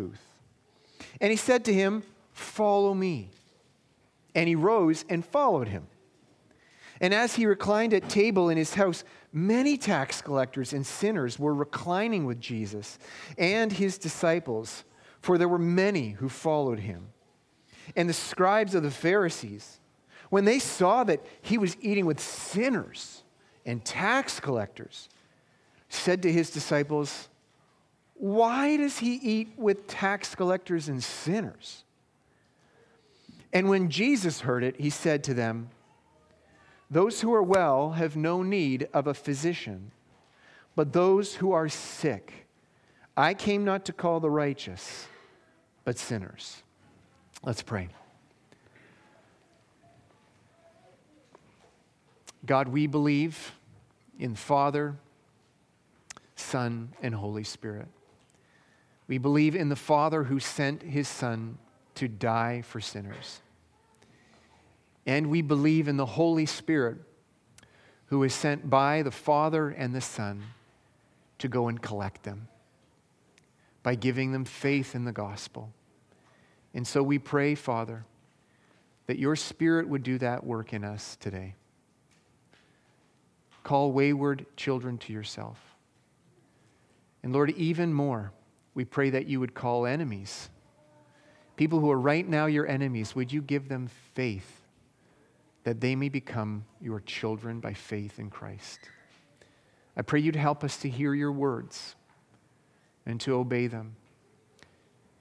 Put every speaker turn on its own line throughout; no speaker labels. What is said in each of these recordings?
booth. And he said to him, Follow me. And he rose and followed him. And as he reclined at table in his house, many tax collectors and sinners were reclining with Jesus and his disciples, for there were many who followed him. And the scribes of the Pharisees, when they saw that he was eating with sinners and tax collectors, said to his disciples, Why does he eat with tax collectors and sinners? And when Jesus heard it, he said to them, Those who are well have no need of a physician, but those who are sick. I came not to call the righteous, but sinners. Let's pray. God, we believe in Father, Son, and Holy Spirit. We believe in the Father who sent his Son to die for sinners. And we believe in the Holy Spirit who is sent by the Father and the Son to go and collect them by giving them faith in the gospel. And so we pray, Father, that your Spirit would do that work in us today. Call wayward children to yourself. And Lord, even more, we pray that you would call enemies, people who are right now your enemies, would you give them faith that they may become your children by faith in Christ? I pray you'd help us to hear your words and to obey them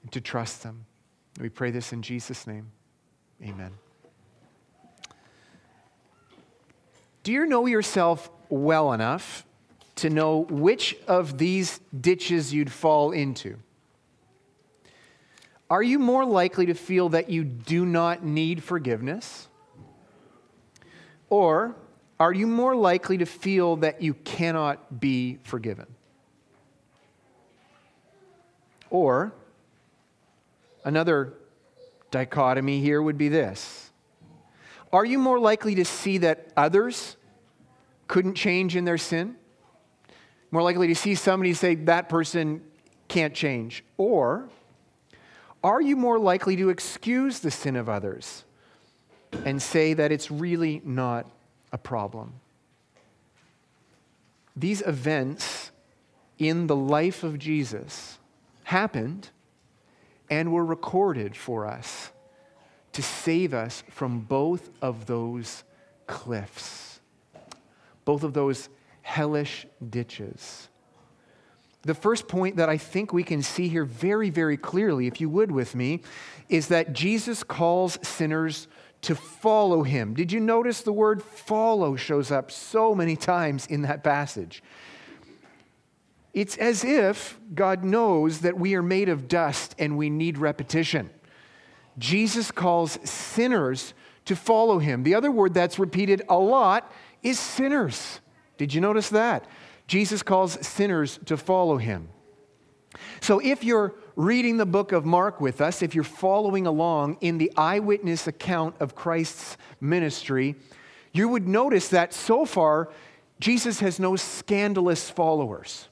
and to trust them. We pray this in Jesus' name. Amen. Do you know yourself well enough to know which of these ditches you'd fall into? Are you more likely to feel that you do not need forgiveness? Or are you more likely to feel that you cannot be forgiven? Or another dichotomy here would be this Are you more likely to see that others couldn't change in their sin? More likely to see somebody say that person can't change? Or are you more likely to excuse the sin of others and say that it's really not a problem? These events in the life of Jesus happened and were recorded for us to save us from both of those cliffs, both of those hellish ditches. The first point that I think we can see here very, very clearly, if you would with me, is that Jesus calls sinners to follow him. Did you notice the word follow shows up so many times in that passage? It's as if God knows that we are made of dust and we need repetition. Jesus calls sinners to follow him. The other word that's repeated a lot is sinners. Did you notice that? Jesus calls sinners to follow him. So if you're reading the book of Mark with us, if you're following along in the eyewitness account of Christ's ministry, you would notice that so far, Jesus has no scandalous followers.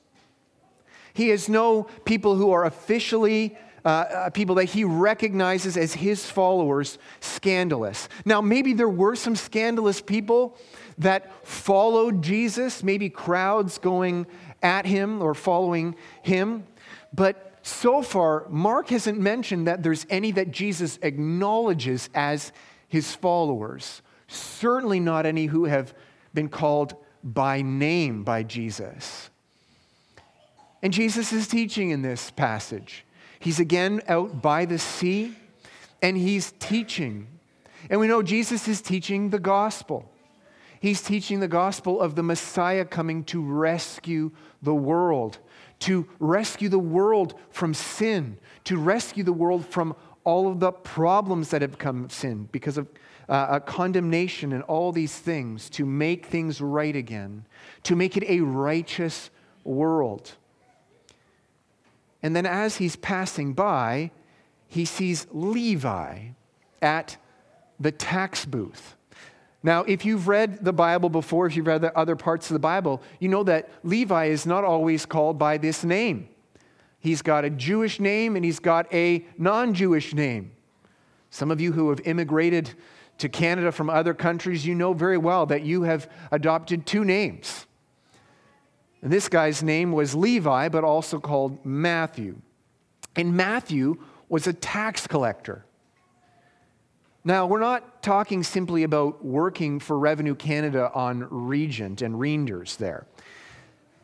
He has no people who are officially uh, uh, people that he recognizes as his followers scandalous. Now, maybe there were some scandalous people that followed Jesus, maybe crowds going at him or following him, but so far, Mark hasn't mentioned that there's any that Jesus acknowledges as his followers. Certainly not any who have been called by name by Jesus. And Jesus is teaching in this passage. He's again out by the sea and he's teaching. And we know Jesus is teaching the gospel. He's teaching the gospel of the Messiah coming to rescue the world, to rescue the world from sin, to rescue the world from all of the problems that have come sin because of uh, condemnation and all these things, to make things right again, to make it a righteous world. And then as he's passing by, he sees Levi at the tax booth. Now, if you've read the Bible before, if you've read the other parts of the Bible, you know that Levi is not always called by this name. He's got a Jewish name and he's got a non Jewish name. Some of you who have immigrated to Canada from other countries, you know very well that you have adopted two names. And this guy's name was Levi, but also called Matthew. And Matthew was a tax collector. Now, we're not talking simply about working for Revenue Canada on Regent and Reenders there.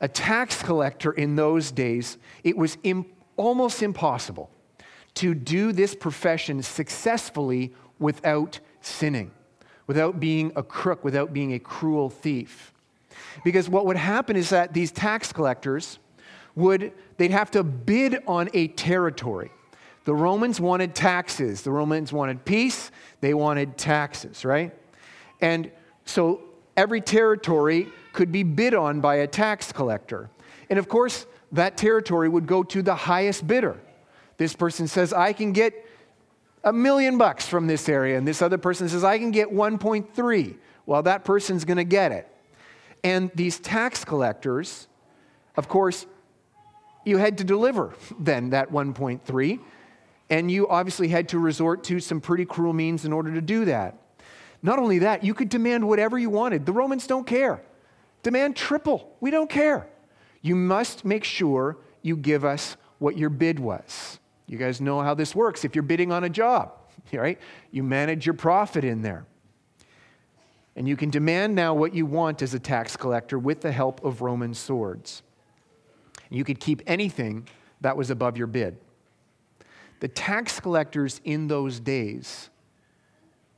A tax collector in those days, it was almost impossible to do this profession successfully without sinning, without being a crook, without being a cruel thief. Because what would happen is that these tax collectors would, they'd have to bid on a territory. The Romans wanted taxes. The Romans wanted peace. They wanted taxes, right? And so every territory could be bid on by a tax collector. And of course, that territory would go to the highest bidder. This person says, I can get a million bucks from this area. And this other person says, I can get 1.3. Well, that person's going to get it. And these tax collectors, of course, you had to deliver then that 1.3. And you obviously had to resort to some pretty cruel means in order to do that. Not only that, you could demand whatever you wanted. The Romans don't care. Demand triple. We don't care. You must make sure you give us what your bid was. You guys know how this works if you're bidding on a job, right? You manage your profit in there. And you can demand now what you want as a tax collector with the help of Roman swords. You could keep anything that was above your bid. The tax collectors in those days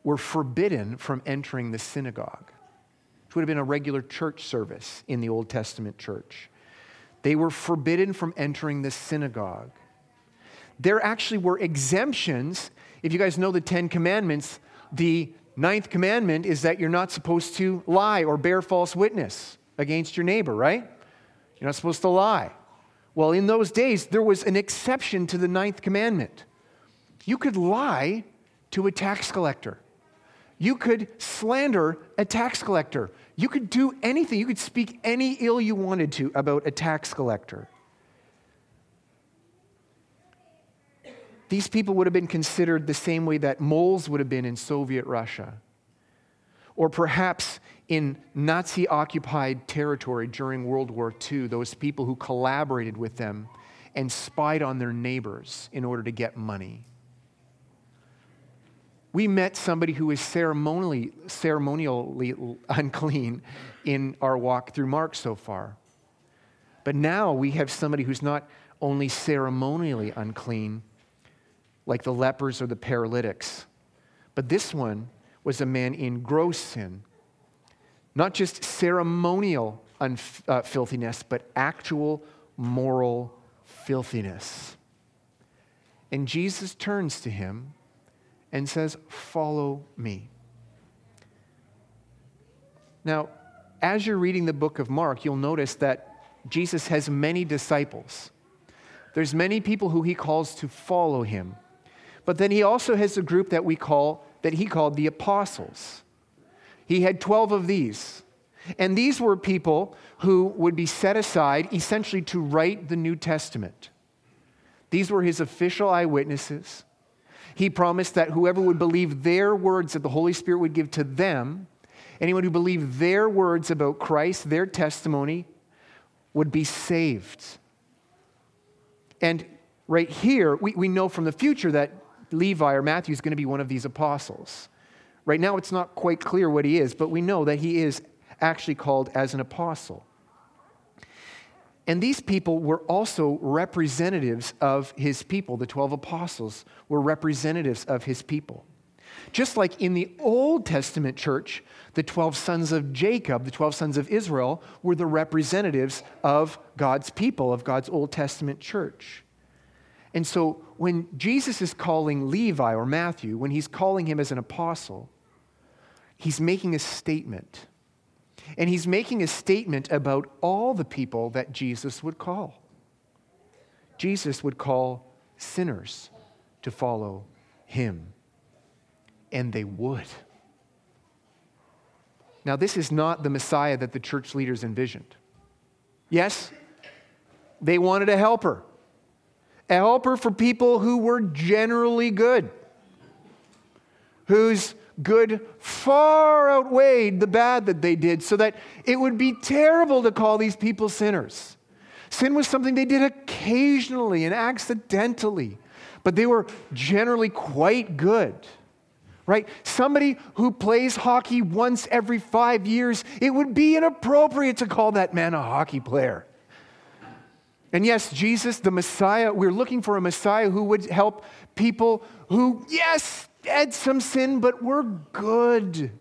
were forbidden from entering the synagogue, which would have been a regular church service in the Old Testament church. They were forbidden from entering the synagogue. There actually were exemptions. If you guys know the Ten Commandments, the ninth commandment is that you're not supposed to lie or bear false witness against your neighbor, right? You're not supposed to lie. Well, in those days, there was an exception to the ninth commandment. You could lie to a tax collector. You could slander a tax collector. You could do anything. You could speak any ill you wanted to about a tax collector. These people would have been considered the same way that moles would have been in Soviet Russia, or perhaps in Nazi occupied territory during World War II, those people who collaborated with them and spied on their neighbors in order to get money. We met somebody who was ceremonially, ceremonially unclean in our walk through Mark so far. But now we have somebody who's not only ceremonially unclean, like the lepers or the paralytics, but this one was a man in gross sin not just ceremonial unf- uh, filthiness, but actual moral filthiness. And Jesus turns to him and says, Follow me. Now, as you're reading the book of Mark, you'll notice that Jesus has many disciples. There's many people who he calls to follow him. But then he also has a group that we call that he called the apostles. He had 12 of these. And these were people who would be set aside essentially to write the New Testament. These were his official eyewitnesses. He promised that whoever would believe their words that the Holy Spirit would give to them, anyone who believed their words about Christ, their testimony, would be saved. And right here, we, we know from the future that Levi or Matthew is going to be one of these apostles. Right now, it's not quite clear what he is, but we know that he is actually called as an apostle. And these people were also representatives of his people. The 12 apostles were representatives of his people. Just like in the Old Testament church, the 12 sons of Jacob, the 12 sons of Israel, were the representatives of God's people, of God's Old Testament church. And so when Jesus is calling Levi or Matthew, when he's calling him as an apostle, he's making a statement. And he's making a statement about all the people that Jesus would call. Jesus would call sinners to follow him. And they would. Now, this is not the Messiah that the church leaders envisioned. Yes, they wanted a helper. A helper for people who were generally good, whose good far outweighed the bad that they did, so that it would be terrible to call these people sinners. Sin was something they did occasionally and accidentally, but they were generally quite good. Right? Somebody who plays hockey once every five years, it would be inappropriate to call that man a hockey player. And yes, Jesus, the Messiah, we're looking for a Messiah who would help people who, yes, had some sin, but were good.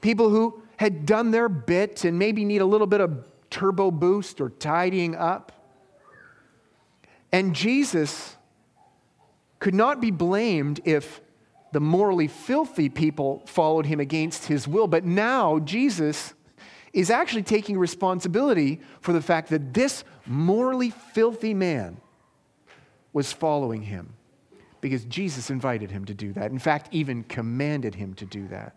People who had done their bit and maybe need a little bit of turbo boost or tidying up. And Jesus could not be blamed if the morally filthy people followed him against his will. But now Jesus is actually taking responsibility for the fact that this morally filthy man was following him because Jesus invited him to do that. In fact, even commanded him to do that.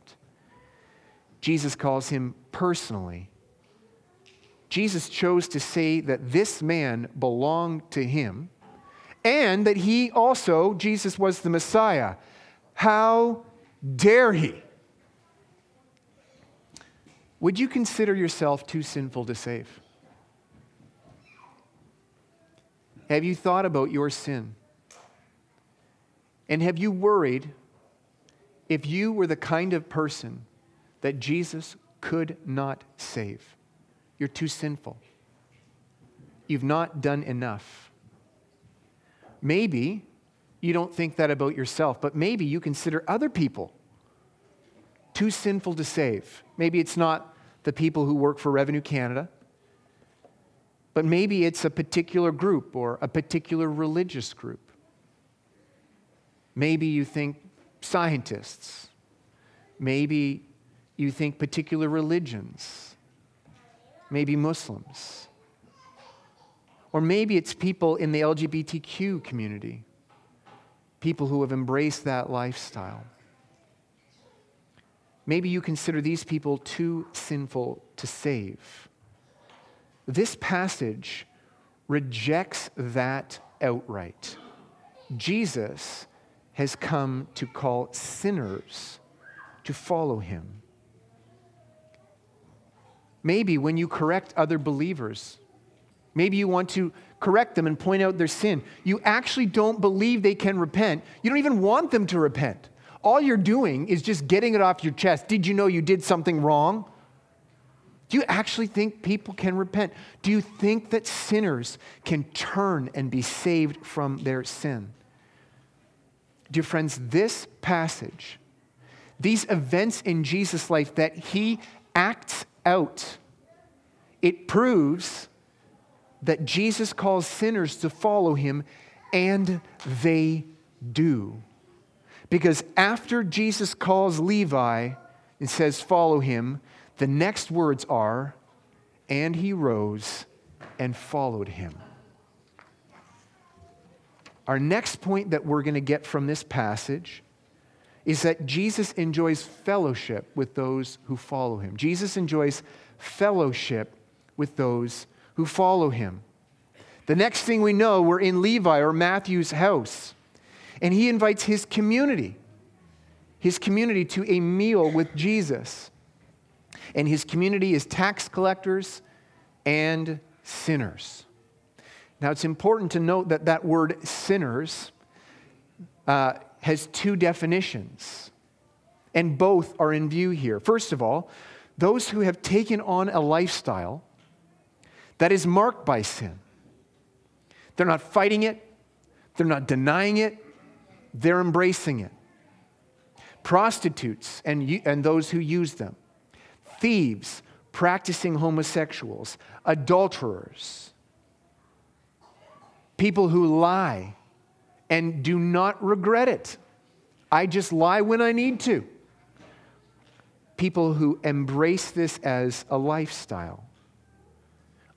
Jesus calls him personally. Jesus chose to say that this man belonged to him and that he also, Jesus was the Messiah. How dare he? Would you consider yourself too sinful to save? Have you thought about your sin? And have you worried if you were the kind of person that Jesus could not save? You're too sinful. You've not done enough. Maybe you don't think that about yourself, but maybe you consider other people too sinful to save. Maybe it's not the people who work for Revenue Canada, but maybe it's a particular group or a particular religious group. Maybe you think scientists. Maybe you think particular religions. Maybe Muslims. Or maybe it's people in the LGBTQ community, people who have embraced that lifestyle. Maybe you consider these people too sinful to save. This passage rejects that outright. Jesus has come to call sinners to follow him. Maybe when you correct other believers, maybe you want to correct them and point out their sin, you actually don't believe they can repent. You don't even want them to repent. All you're doing is just getting it off your chest. Did you know you did something wrong? Do you actually think people can repent? Do you think that sinners can turn and be saved from their sin? Dear friends, this passage, these events in Jesus' life that he acts out, it proves that Jesus calls sinners to follow him, and they do. Because after Jesus calls Levi and says, Follow him, the next words are, And he rose and followed him. Our next point that we're going to get from this passage is that Jesus enjoys fellowship with those who follow him. Jesus enjoys fellowship with those who follow him. The next thing we know, we're in Levi or Matthew's house, and he invites his community, his community to a meal with Jesus. And his community is tax collectors and sinners. Now, it's important to note that that word sinners uh, has two definitions, and both are in view here. First of all, those who have taken on a lifestyle that is marked by sin. They're not fighting it, they're not denying it, they're embracing it. Prostitutes and, and those who use them, thieves, practicing homosexuals, adulterers people who lie and do not regret it. I just lie when I need to. People who embrace this as a lifestyle.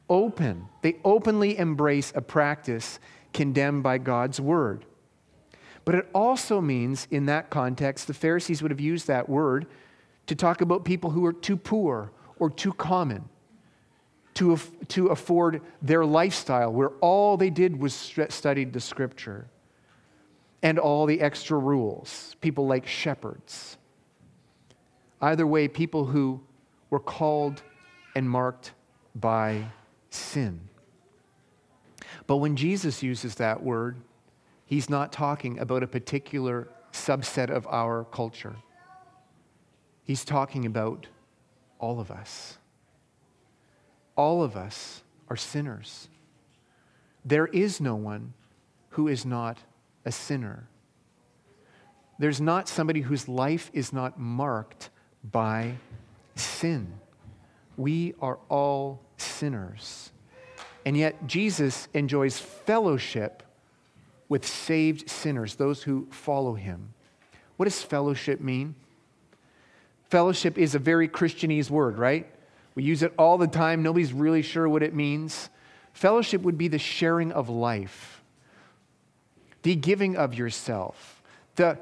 Open, they openly embrace a practice condemned by God's word. But it also means, in that context, the Pharisees would have used that word to talk about people who are too poor or too common to, to afford their lifestyle, where all they did was studied the scripture and all the extra rules, people like shepherds. Either way, people who were called and marked by sin. But when Jesus uses that word, he's not talking about a particular subset of our culture. He's talking about all of us. All of us are sinners. There is no one who is not a sinner. There's not somebody whose life is not marked by sin. We are all sinners. And yet, Jesus enjoys fellowship with saved sinners, those who follow him. What does fellowship mean? Fellowship is a very Christianese word, right? We use it all the time. Nobody's really sure what it means. Fellowship would be the sharing of life, the giving of yourself, the,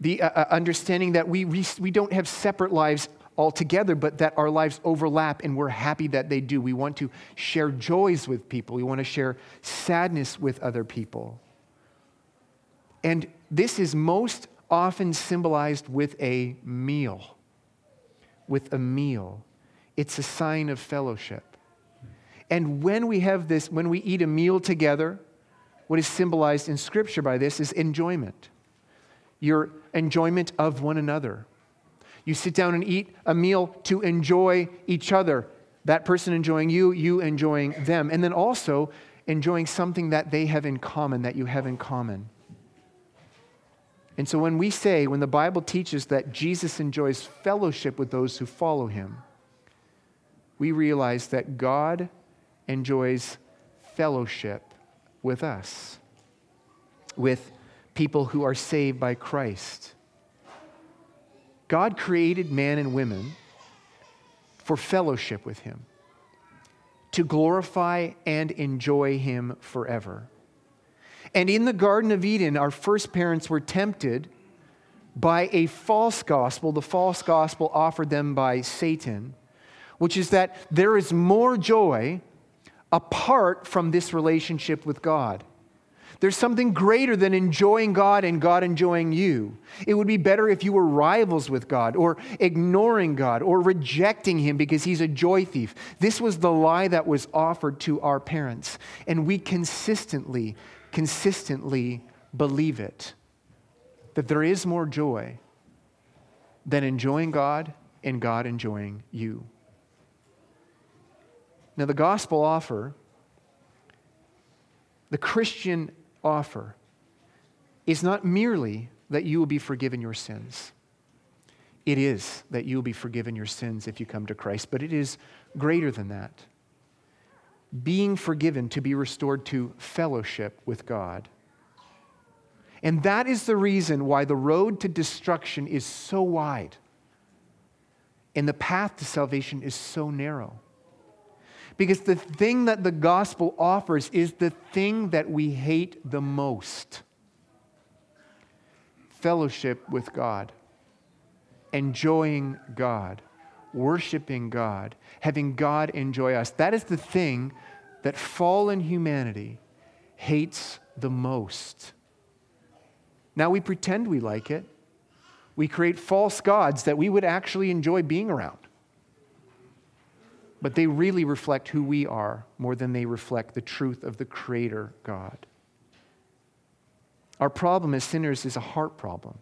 the uh, uh understanding that we, we don't have separate lives altogether, but that our lives overlap and we're happy that they do. We want to share joys with people, we want to share sadness with other people. And this is most often symbolized with a meal. With a meal. It's a sign of fellowship. And when we have this, when we eat a meal together, what is symbolized in Scripture by this is enjoyment. Your enjoyment of one another. You sit down and eat a meal to enjoy each other. That person enjoying you, you enjoying them. And then also enjoying something that they have in common, that you have in common. And so when we say, when the Bible teaches that Jesus enjoys fellowship with those who follow him, we realize that God enjoys fellowship with us, with people who are saved by Christ. God created man and women for fellowship with him, to glorify and enjoy him forever. And in the Garden of Eden, our first parents were tempted by a false gospel, the false gospel offered them by Satan, which is that there is more joy apart from this relationship with God. There's something greater than enjoying God and God enjoying you. It would be better if you were rivals with God or ignoring God or rejecting Him because He's a joy thief. This was the lie that was offered to our parents. And we consistently consistently believe it that there is more joy than enjoying God and God enjoying you. Now, the gospel offer, the Christian offer, is not merely that you will be forgiven your sins. It is that you will be forgiven your sins if you come to Christ, but it is greater than that being forgiven to be restored to fellowship with God. And that is the reason why the road to destruction is so wide and the path to salvation is so narrow. Because the thing that the gospel offers is the thing that we hate the most fellowship with God, enjoying God worshiping God, having God enjoy us. That is the thing that fallen humanity hates the most. Now we pretend we like it. We create false gods that we would actually enjoy being around. But they really reflect who we are more than they reflect the truth of the Creator God. Our problem as sinners is a heart problem.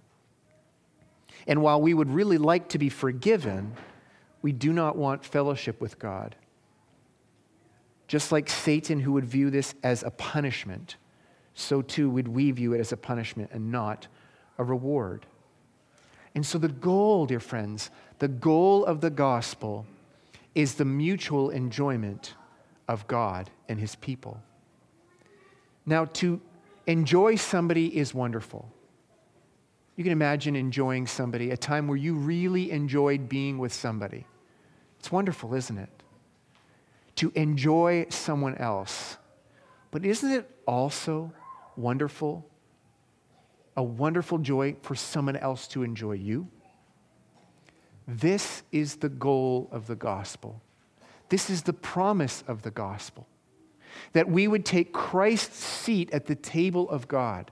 And while we would really like to be forgiven, we do not want fellowship with God. Just like Satan, who would view this as a punishment, so too would we view it as a punishment and not a reward. And so, the goal, dear friends, the goal of the gospel is the mutual enjoyment of God and his people. Now, to enjoy somebody is wonderful. You can imagine enjoying somebody, a time where you really enjoyed being with somebody. It's wonderful, isn't it? To enjoy someone else. But isn't it also wonderful? A wonderful joy for someone else to enjoy you? This is the goal of the gospel This is the promise of the gospel that we would take Christ's seat at the table of God.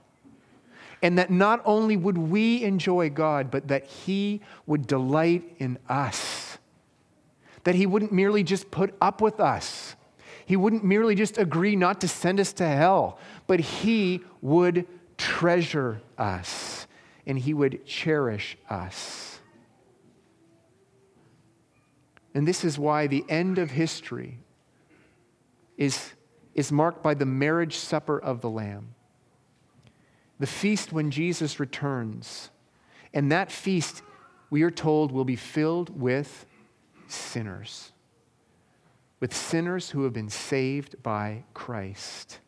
And that not only would we enjoy God, but that He would delight in us. That He wouldn't merely just put up with us, He wouldn't merely just agree not to send us to hell, but He would treasure us and He would cherish us. And this is why the end of history is, is marked by the marriage supper of the Lamb, the feast when Jesus returns. And that feast, we are told, will be filled with sinners, with sinners who have been saved by Christ.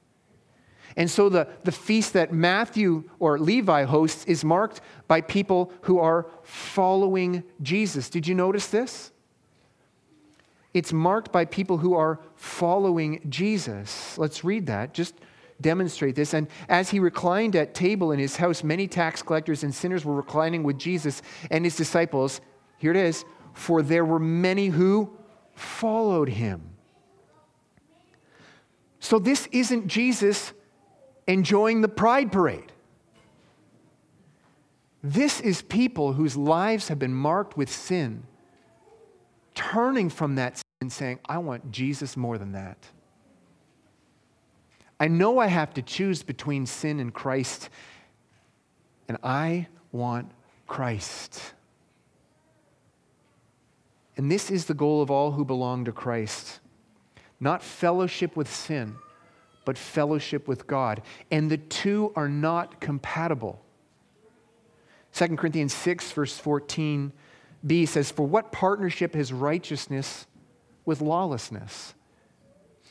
And so the, the feast that Matthew or Levi hosts is marked by people who are following Jesus. Did you notice this? It's marked by people who are following Jesus. Let's read that. Just demonstrate this. And as he reclined at table in his house, many tax collectors and sinners were reclining with Jesus and his disciples. Here it is. For there were many who followed him. So this isn't Jesus enjoying the pride parade. This is people whose lives have been marked with sin, turning from that sin and saying, I want Jesus more than that. I know I have to choose between sin and Christ, and I want Christ. And this is the goal of all who belong to Christ not fellowship with sin but fellowship with God. And the two are not compatible. 2 Corinthians 6, verse 14b says, For what partnership has righteousness with lawlessness?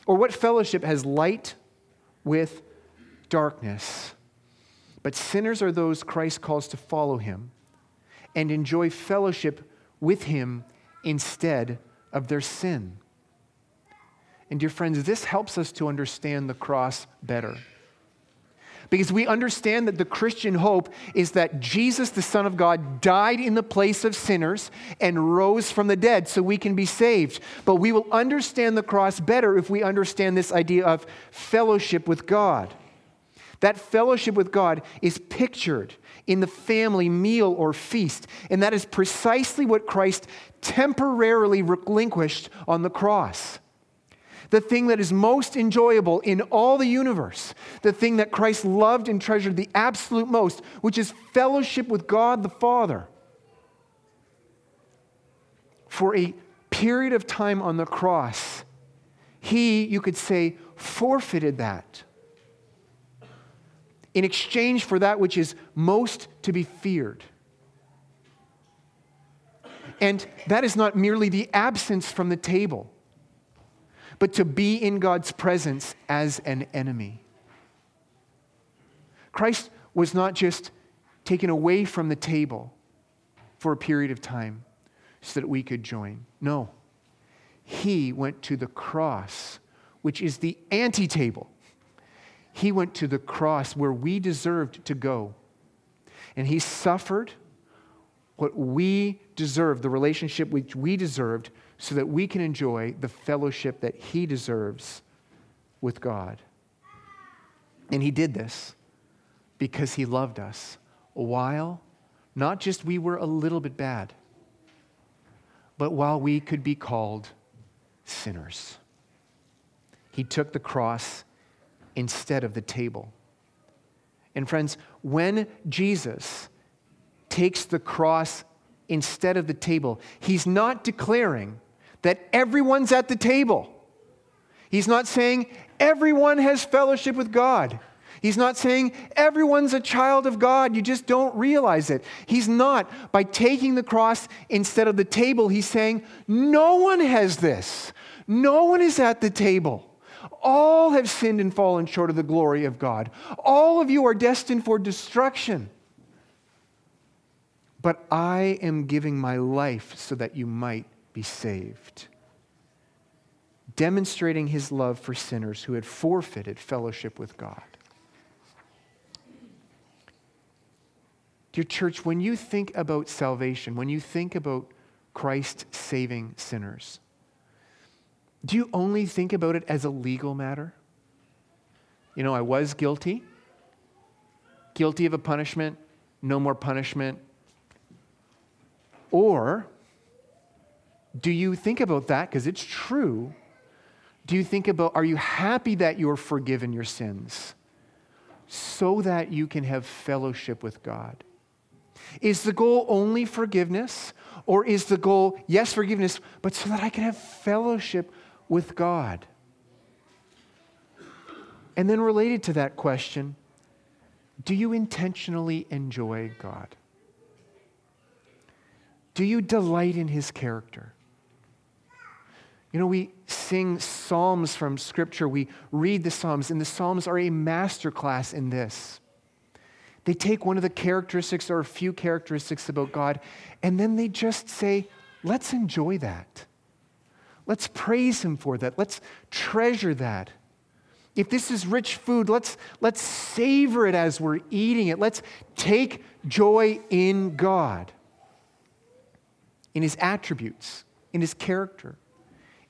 Or what fellowship has light with darkness? But sinners are those Christ calls to follow him and enjoy fellowship with him instead of their sin. And, dear friends, this helps us to understand the cross better. Because we understand that the Christian hope is that Jesus, the Son of God, died in the place of sinners and rose from the dead so we can be saved. But we will understand the cross better if we understand this idea of fellowship with God. That fellowship with God is pictured in the family meal or feast, and that is precisely what Christ temporarily relinquished on the cross the thing that is most enjoyable in all the universe, the thing that Christ loved and treasured the absolute most, which is fellowship with God the Father. For a period of time on the cross, he, you could say, forfeited that in exchange for that which is most to be feared. And that is not merely the absence from the table but to be in God's presence as an enemy. Christ was not just taken away from the table for a period of time so that we could join. No. He went to the cross, which is the ante table. He went to the cross where we deserved to go. And he suffered what we deserved, the relationship which we deserved, so that we can enjoy the fellowship that he deserves with God. And he did this because he loved us while not just we were a little bit bad, but while we could be called sinners. He took the cross instead of the table. And friends, when Jesus takes the cross instead of the table, he's not declaring that everyone's at the table. He's not saying everyone has fellowship with God. He's not saying everyone's a child of God. You just don't realize it. He's not. By taking the cross instead of the table, he's saying no one has this. No one is at the table. All have sinned and fallen short of the glory of God. All of you are destined for destruction. But I am giving my life so that you might be saved. Demonstrating his love for sinners who had forfeited fellowship with God. Dear church, when you think about salvation, when you think about Christ saving sinners, Do you only think about it as a legal matter? You know, I was guilty, guilty of a punishment, no more punishment. Or do you think about that because it's true? Do you think about, are you happy that you're forgiven your sins so that you can have fellowship with God? Is the goal only forgiveness? Or is the goal, yes, forgiveness, but so that I can have fellowship with God? And then, related to that question, do you intentionally enjoy God? Do you delight in His character? You know, we sing psalms from Scripture, we read the Psalms, and the Psalms are a masterclass in this. They take one of the characteristics or a few characteristics about God, and then they just say, let's enjoy that. Let's praise Him for that. Let's treasure that. If this is rich food, let's, let's savor it as we're eating it. Let's take joy in God, in His attributes, in His character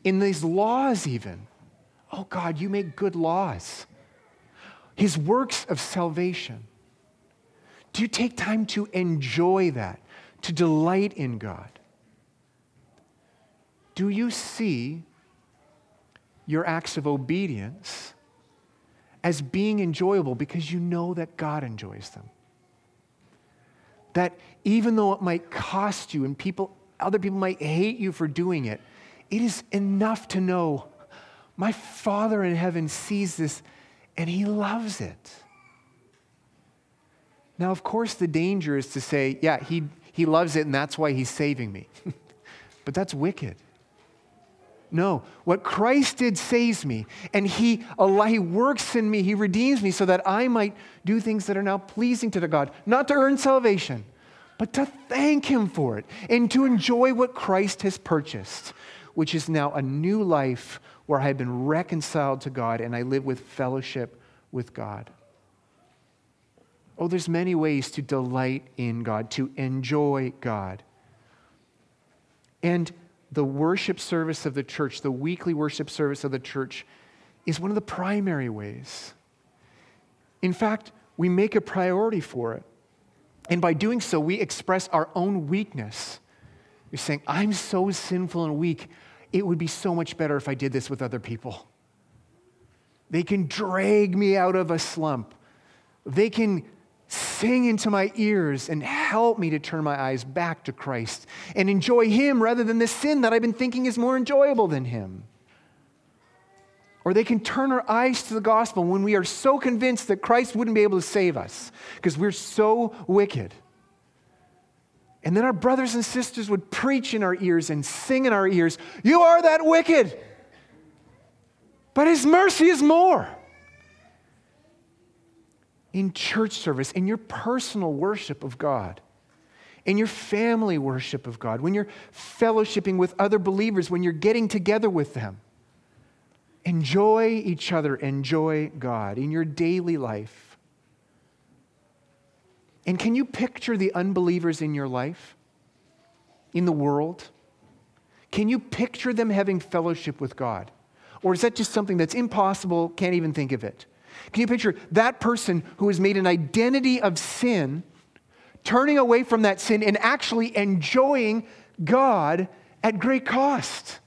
in these laws, even. Oh God, you make good laws. His works of salvation. Do you take time to enjoy that, to delight in God? Do you see your acts of obedience as being enjoyable because you know that God enjoys them? That even though it might cost you and people, other people might hate you for doing it, it is enough to know my Father in heaven sees this and he loves it. Now, of course, the danger is to say, yeah, he, he loves it and that's why he's saving me. but that's wicked. No, what Christ did saves me, and he, he works in me, He redeems me so that I might do things that are now pleasing to the God, not to earn salvation, but to thank Him for it and to enjoy what Christ has purchased which is now a new life where I have been reconciled to God and I live with fellowship with God. Oh, there's many ways to delight in God, to enjoy God. And the worship service of the church, the weekly worship service of the church, is one of the primary ways. In fact, we make a priority for it. And by doing so, we express our own weakness. You're saying, I'm so sinful and weak it would be so much better if I did this with other people. They can drag me out of a slump. They can sing into my ears and help me to turn my eyes back to Christ and enjoy Him rather than the sin that I've been thinking is more enjoyable than Him. Or they can turn our eyes to the gospel when we are so convinced that Christ wouldn't be able to save us because we're so wicked. And then our brothers and sisters would preach in our ears and sing in our ears, You are that wicked, but His mercy is more. In church service, in your personal worship of God, in your family worship of God, when you're fellowshipping with other believers, when you're getting together with them, enjoy each other, enjoy God in your daily life. And can you picture the unbelievers in your life, in the world? Can you picture them having fellowship with God? Or is that just something that's impossible, can't even think of it? Can you picture that person who has made an identity of sin, turning away from that sin and actually enjoying God at great cost?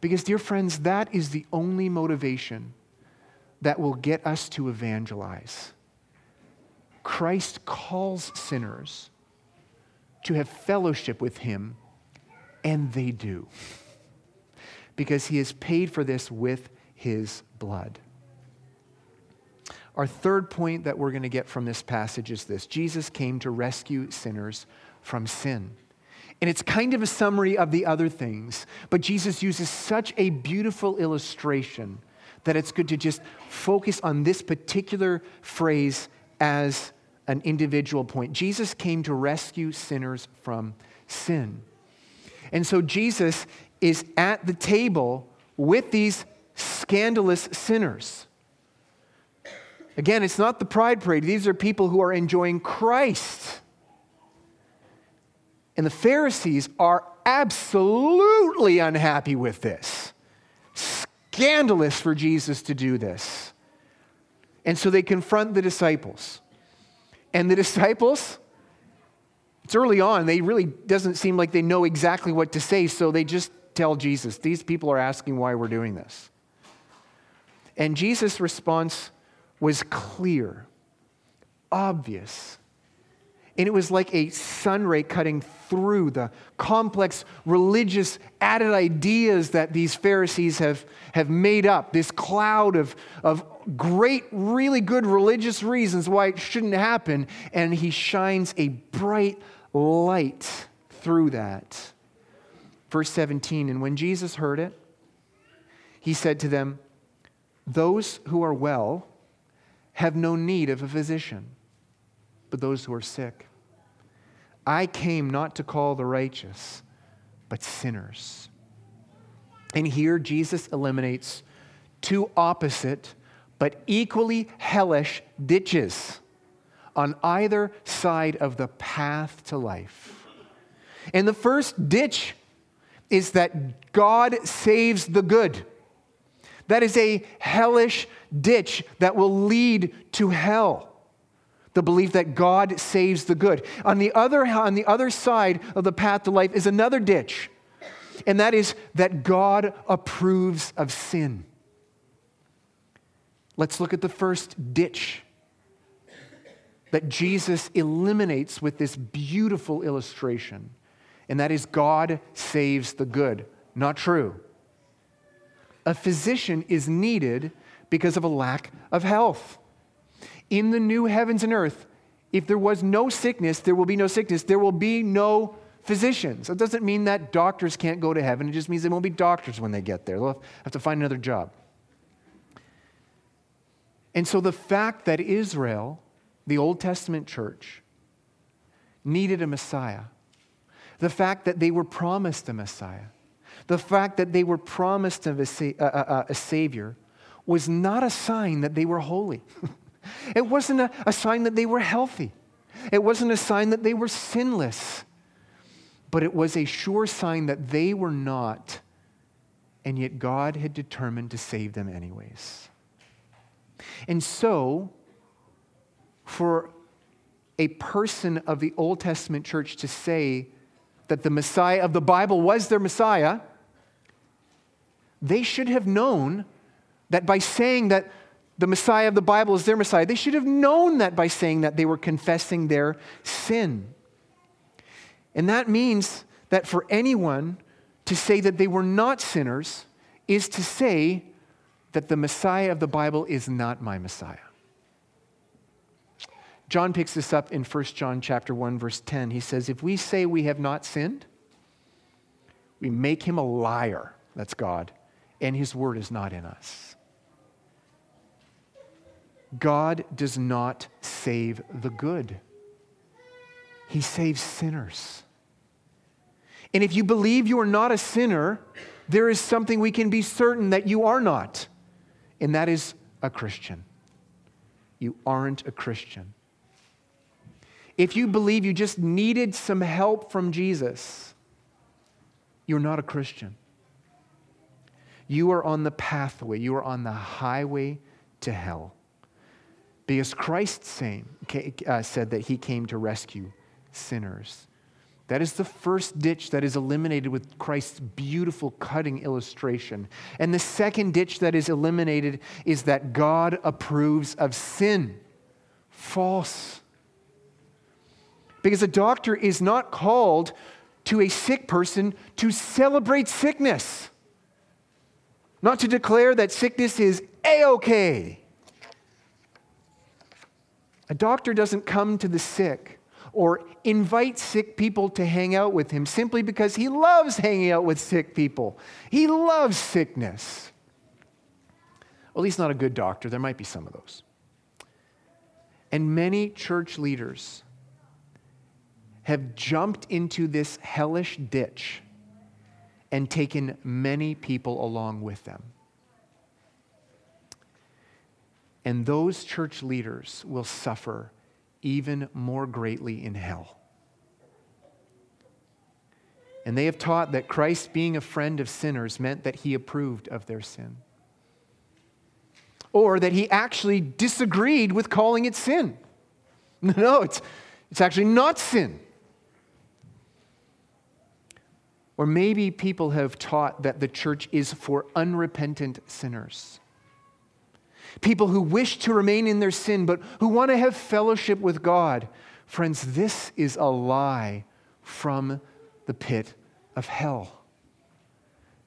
Because, dear friends, that is the only motivation that will get us to evangelize. Christ calls sinners to have fellowship with him, and they do. Because he has paid for this with his blood. Our third point that we're going to get from this passage is this Jesus came to rescue sinners from sin. And it's kind of a summary of the other things, but Jesus uses such a beautiful illustration that it's good to just focus on this particular phrase as an individual point. Jesus came to rescue sinners from sin. And so Jesus is at the table with these scandalous sinners. Again, it's not the pride parade. These are people who are enjoying Christ. And the Pharisees are absolutely unhappy with this. Scandalous for Jesus to do this. And so they confront the disciples. And the disciples, it's early on, they really doesn't seem like they know exactly what to say, so they just tell Jesus, These people are asking why we're doing this. And Jesus' response was clear, obvious. And it was like a sun ray cutting through the complex religious added ideas that these Pharisees have, have made up, this cloud of, of great, really good religious reasons why it shouldn't happen. And he shines a bright light through that. Verse 17 And when Jesus heard it, he said to them, Those who are well have no need of a physician, but those who are sick. I came not to call the righteous, but sinners. And here Jesus eliminates two opposite but equally hellish ditches on either side of the path to life. And the first ditch is that God saves the good. That is a hellish ditch that will lead to hell. The belief that God saves the good. On the other, on the other side of the path to life is another ditch, and that is that God approves of sin. Let's look at the first ditch that Jesus eliminates with this beautiful illustration, and that is God saves the good. Not true a physician is needed because of a lack of health. In the new heavens and earth, if there was no sickness, there will be no sickness. There will be no physicians. That doesn't mean that doctors can't go to heaven. It just means there won't be doctors when they get there. They'll have to find another job. And so the fact that Israel, the Old Testament church, needed a Messiah, the fact that they were promised a Messiah, the fact that they were promised a, a, a, Savior was not a sign that they were holy. it wasn't a, a sign that they were healthy. It wasn't a sign that they were sinless. But it was a sure sign that they were not, and yet God had determined to save them anyways. And so, for a person of the Old Testament church to say that the Messiah of the Bible was their Messiah, they should have known that by saying that the Messiah of the Bible is their Messiah, they should have known that by saying that they were confessing their sin. And that means that for anyone to say that they were not sinners is to say that the Messiah of the Bible is not my Messiah. John picks this up in 1 John chapter 1 verse 10. He says, "If we say we have not sinned, we make him a liar." That's God and his word is not in us. God does not save the good, he saves sinners. And if you believe you are not a sinner, there is something we can be certain that you are not, and that is a Christian. You aren't a Christian. If you believe you just needed some help from Jesus, you're not a Christian. You are on the pathway, you are on the highway to hell. Because Christ same, uh, said that he came to rescue sinners. That is the first ditch that is eliminated with Christ's beautiful cutting illustration. And the second ditch that is eliminated is that God approves of sin. False. Because a doctor is not called to a sick person to celebrate sickness not to declare that sickness is a okay. A doctor doesn't come to the sick or invite sick people to hang out with him simply because he loves hanging out with sick people. He loves sickness. At least not a good doctor. There might be some of those. And many church leaders have jumped into this hellish ditch and taken many people along with them. And those church leaders will suffer even more greatly in hell. And they have taught that Christ being a friend of sinners meant that he approved of their sin. Or that he actually disagreed with calling it sin. No, it's, it's actually not sin. Or maybe people have taught that the church is for unrepentant sinners. People who wish to remain in their sin, but who want to have fellowship with God. Friends, this is a lie from the pit of hell.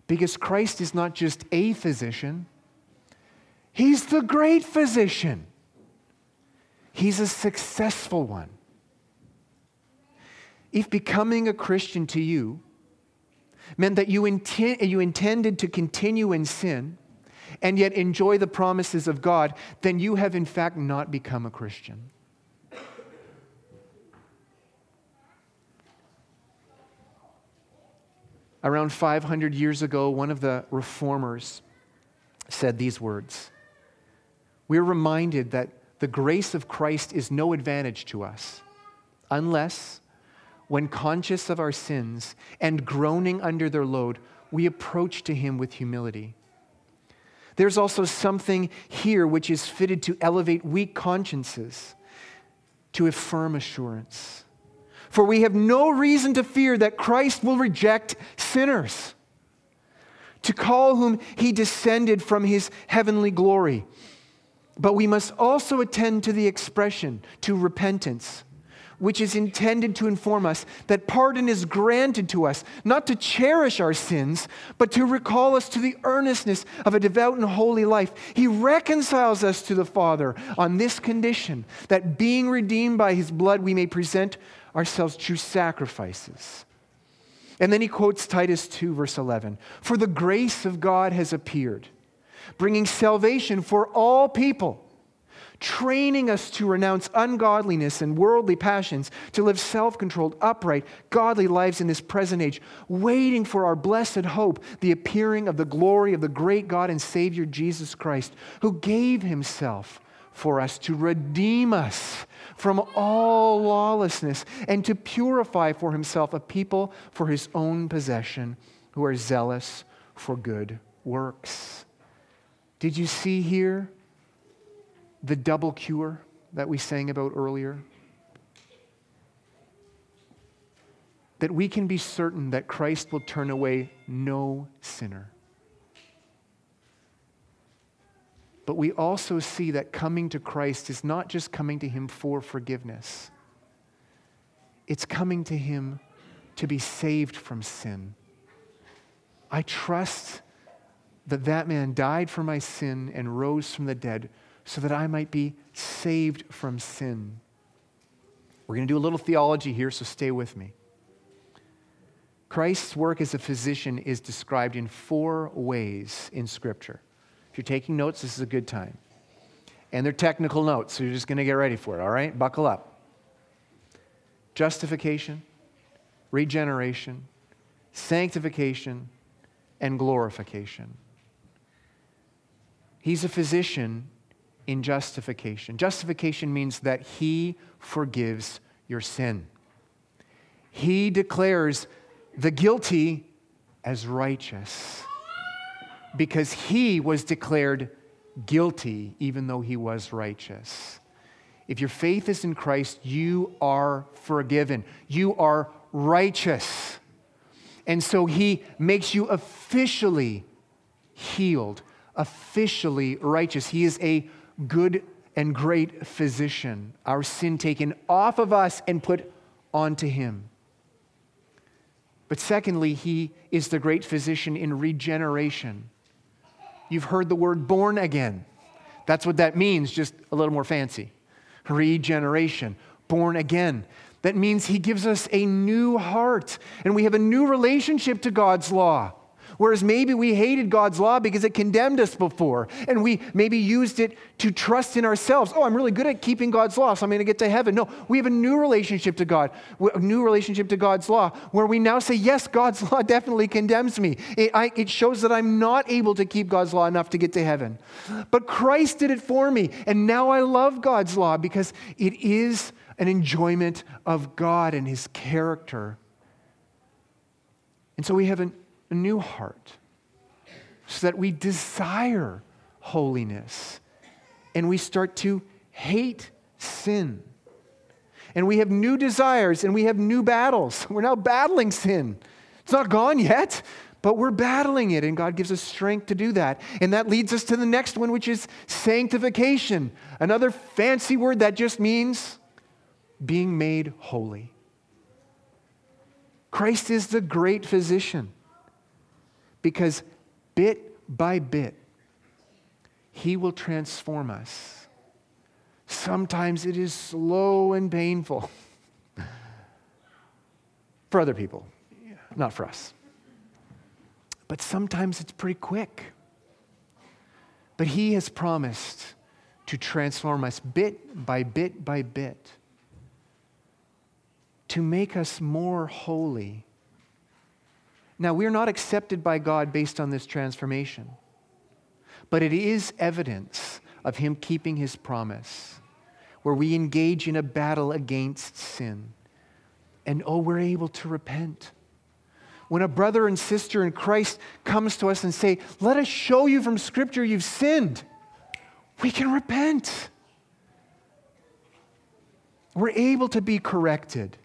Because Christ is not just a physician, He's the great physician. He's a successful one. If becoming a Christian to you meant that you, inten- you intended to continue in sin and yet enjoy the promises of God, then you have in fact not become a Christian. Around 500 years ago, one of the reformers said these words We're reminded that the grace of Christ is no advantage to us unless, when conscious of our sins and groaning under their load, we approach to Him with humility. There's also something here which is fitted to elevate weak consciences to affirm assurance. For we have no reason to fear that Christ will reject sinners, to call whom he descended from his heavenly glory. But we must also attend to the expression, to repentance, which is intended to inform us that pardon is granted to us, not to cherish our sins, but to recall us to the earnestness of a devout and holy life. He reconciles us to the Father on this condition that being redeemed by his blood, we may present ourselves true sacrifices. And then he quotes Titus 2, verse 11 For the grace of God has appeared, bringing salvation for all people, training us to renounce ungodliness and worldly passions, to live self controlled, upright, godly lives in this present age, waiting for our blessed hope, the appearing of the glory of the great God and Savior Jesus Christ, who gave himself for us to redeem us from all lawlessness and to purify for himself a people for his own possession who are zealous for good works. Did you see here the double cure that we sang about earlier? That we can be certain that Christ will turn away no sinner. But we also see that coming to Christ is not just coming to Him for forgiveness, it's coming to Him to be saved from sin. I trust that that man died for my sin and rose from the dead so that I might be saved from sin. We're going to do a little theology here, so stay with me. Christ's work as a physician is described in four ways in Scripture If you're taking notes, this is a good time. And they're technical notes, so you're just going to get ready for it, all right? Buckle up. Justification, regeneration, sanctification, and glorification. He's a physician in justification. Justification means that he forgives your sin. He declares the guilty as righteous because he was declared guilty even though he was righteous. If your faith is in Christ, you are forgiven. You are righteous. And so he makes you officially healed, officially righteous. He is a good and great physician. Our sin taken off of us and put onto him. But secondly, he is the great physician in regeneration you've heard the word born again. That's what that means, just a little more fancy. Regeneration, born again. That means he gives us a new heart and we have a new relationship to God's law. Whereas maybe we hated God's law because it condemned us before, and we maybe used it to trust in ourselves. Oh, I'm really good at keeping God's law, so I'm going to get to heaven. No, we have a new relationship to God, a new relationship to God's law, where we now say, yes, God's law definitely condemns me. It, I, it shows that I'm not able to keep God's law enough to get to heaven. But Christ did it for me, and now I love God's law because it is an enjoyment of God and His character And so we have a, a new heart so that we desire holiness and we start to hate sin. And we have new desires and we have new battles. We're now battling sin. It's not gone yet, but we're battling it, and God gives us strength to do that. And that leads us to the next one, which is sanctification. Another fancy word that just means being made holy. Christ is the great physician because bit by bit, he will transform us. Sometimes it is slow and painful for other people, not for us. But sometimes it's pretty quick. But he has promised to transform us bit by bit by bit to make us more holy. Now, we're not accepted by God based on this transformation, but it is evidence of Him keeping His promise, where we engage in a battle against sin. And oh, we're able to repent. When a brother and sister in Christ comes to us and say, "Let us show you from scripture you've sinned." We can repent. We're able to be corrected.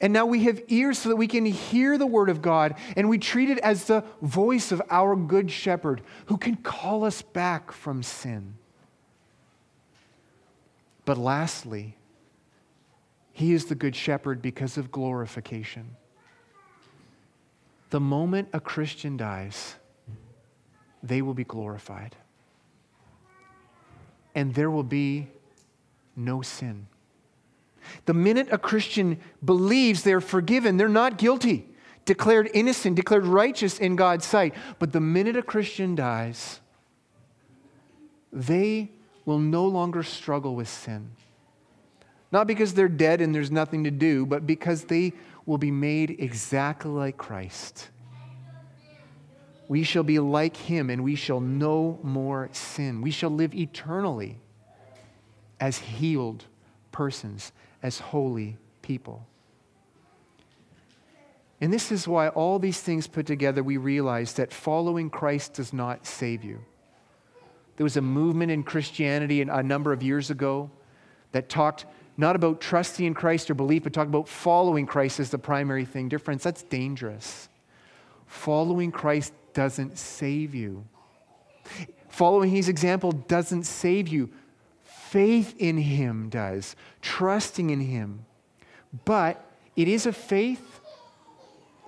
And now we have ears so that we can hear the word of God, and we treat it as the voice of our good shepherd who can call us back from sin. But lastly, he is the good shepherd because of glorification. The moment a Christian dies, they will be glorified. And there will be no sin. The minute a Christian believes they're forgiven, they're not guilty, declared innocent, declared righteous in God's sight. But the minute a Christian dies, they will no longer struggle with sin. Not because they're dead and there's nothing to do, but because they will be made exactly like Christ. We shall be like him and we shall no more sin. We shall live eternally as healed persons, as holy people. And this is why all these things put together, we realize that following Christ does not save you. There was a movement in Christianity a number of years ago that talked not about trusting in Christ or belief, but talked about following Christ as the primary thing. Friends, that's dangerous. Following Christ doesn't save you. Following his example doesn't save you. Faith in him does, trusting in him. But it is a faith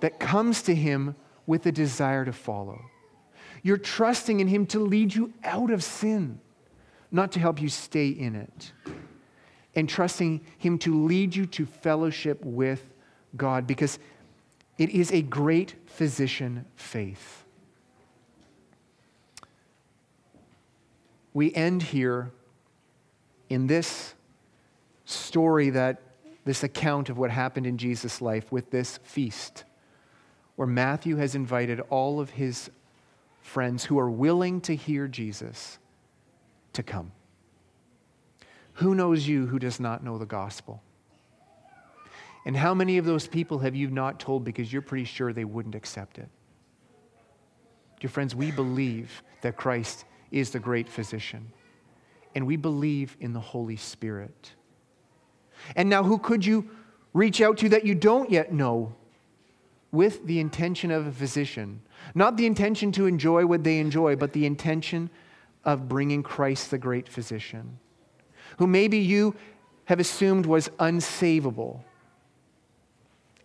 that comes to him with a desire to follow. You're trusting in him to lead you out of sin, not to help you stay in it. And trusting him to lead you to fellowship with God because it is a great physician faith. We end here in this story that this account of what happened in Jesus' life with this feast, where Matthew has invited all of his friends who are willing to hear Jesus to come. Who knows you who does not know the gospel? And how many of those people have you not told because you're pretty sure they wouldn't accept it? Dear friends, we believe that Christ is the great physician and we believe in the Holy Spirit. And now, who could you reach out to that you don't yet know with the intention of a physician? Not the intention to enjoy what they enjoy, but the intention of bringing Christ, the great physician, who maybe you have assumed was unsavable.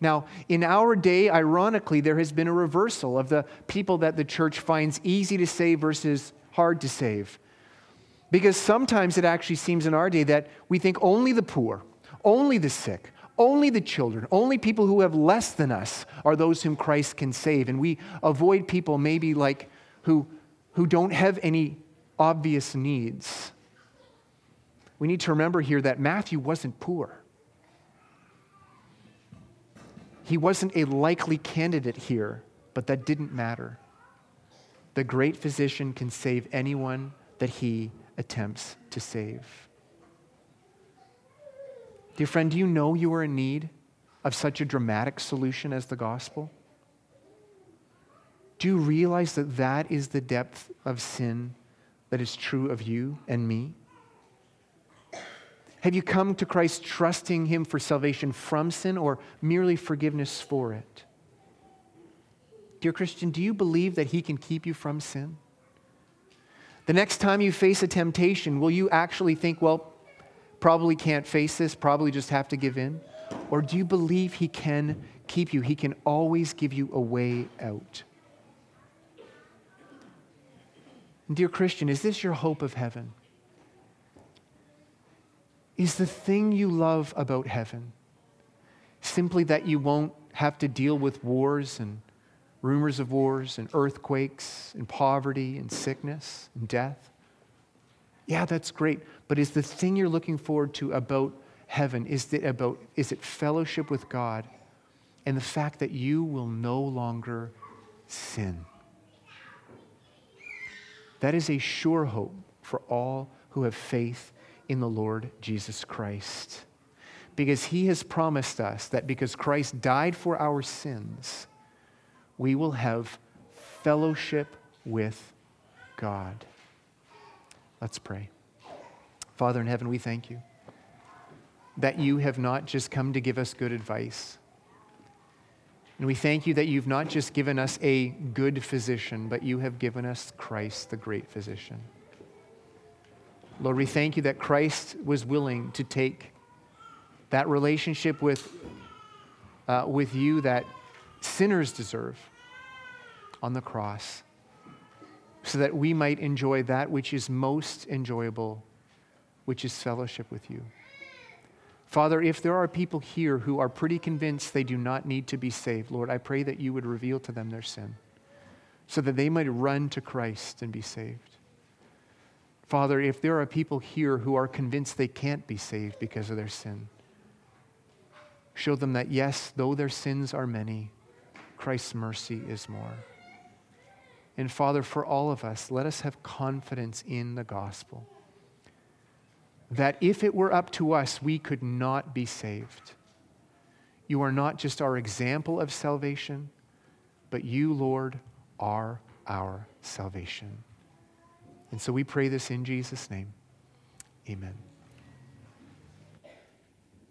Now, in our day, ironically, there has been a reversal of the people that the church finds easy to save versus hard to save. Because sometimes it actually seems in our day that we think only the poor, only the sick, only the children, only people who have less than us are those whom Christ can save. And we avoid people maybe like who, who don't have any obvious needs. We need to remember here that Matthew wasn't poor. He wasn't a likely candidate here, but that didn't matter. The great physician can save anyone that he attempts to save. Dear friend, do you know you are in need of such a dramatic solution as the gospel? Do you realize that that is the depth of sin that is true of you and me? Have you come to Christ trusting Him for salvation from sin or merely forgiveness for it? Dear Christian, do you believe that He can keep you from sin? The next time you face a temptation, will you actually think, well, probably can't face this, probably just have to give in? Or do you believe He can keep you? He can always give you a way out. dear Christian, is this your hope of heaven? Is the thing you love about heaven simply that you won't have to deal with wars and rumors of wars and earthquakes and poverty and sickness and death? Yeah, that's great. But is the thing you're looking forward to about heaven, is it about is it fellowship with God and the fact that you will no longer sin? That is a sure hope for all who have faith in the Lord Jesus Christ. Because he has promised us that because Christ died for our sins, we will have fellowship with God. Let's pray. Father in heaven, we thank you that you have not just come to give us good advice. And we thank you that you've not just given us a good physician, but you have given us Christ, the great physician. Lord, we thank you that Christ was willing to take that relationship with, uh, with you that sinners deserve on the cross so that we might enjoy that which is most enjoyable, which is fellowship with you. Father, if there are people here who are pretty convinced they do not need to be saved, Lord, I pray that you would reveal to them their sin so that they might run to Christ and be saved. Father, if there are people here who are convinced they can't be saved because of their sin, show them that yes, though their sins are many, Christ's mercy is more. And Father, for all of us, let us have confidence in the gospel that if it were up to us, we could not be saved. You are not just our example of salvation, but you, Lord, are our salvation. And so we pray this in Jesus' name. Amen.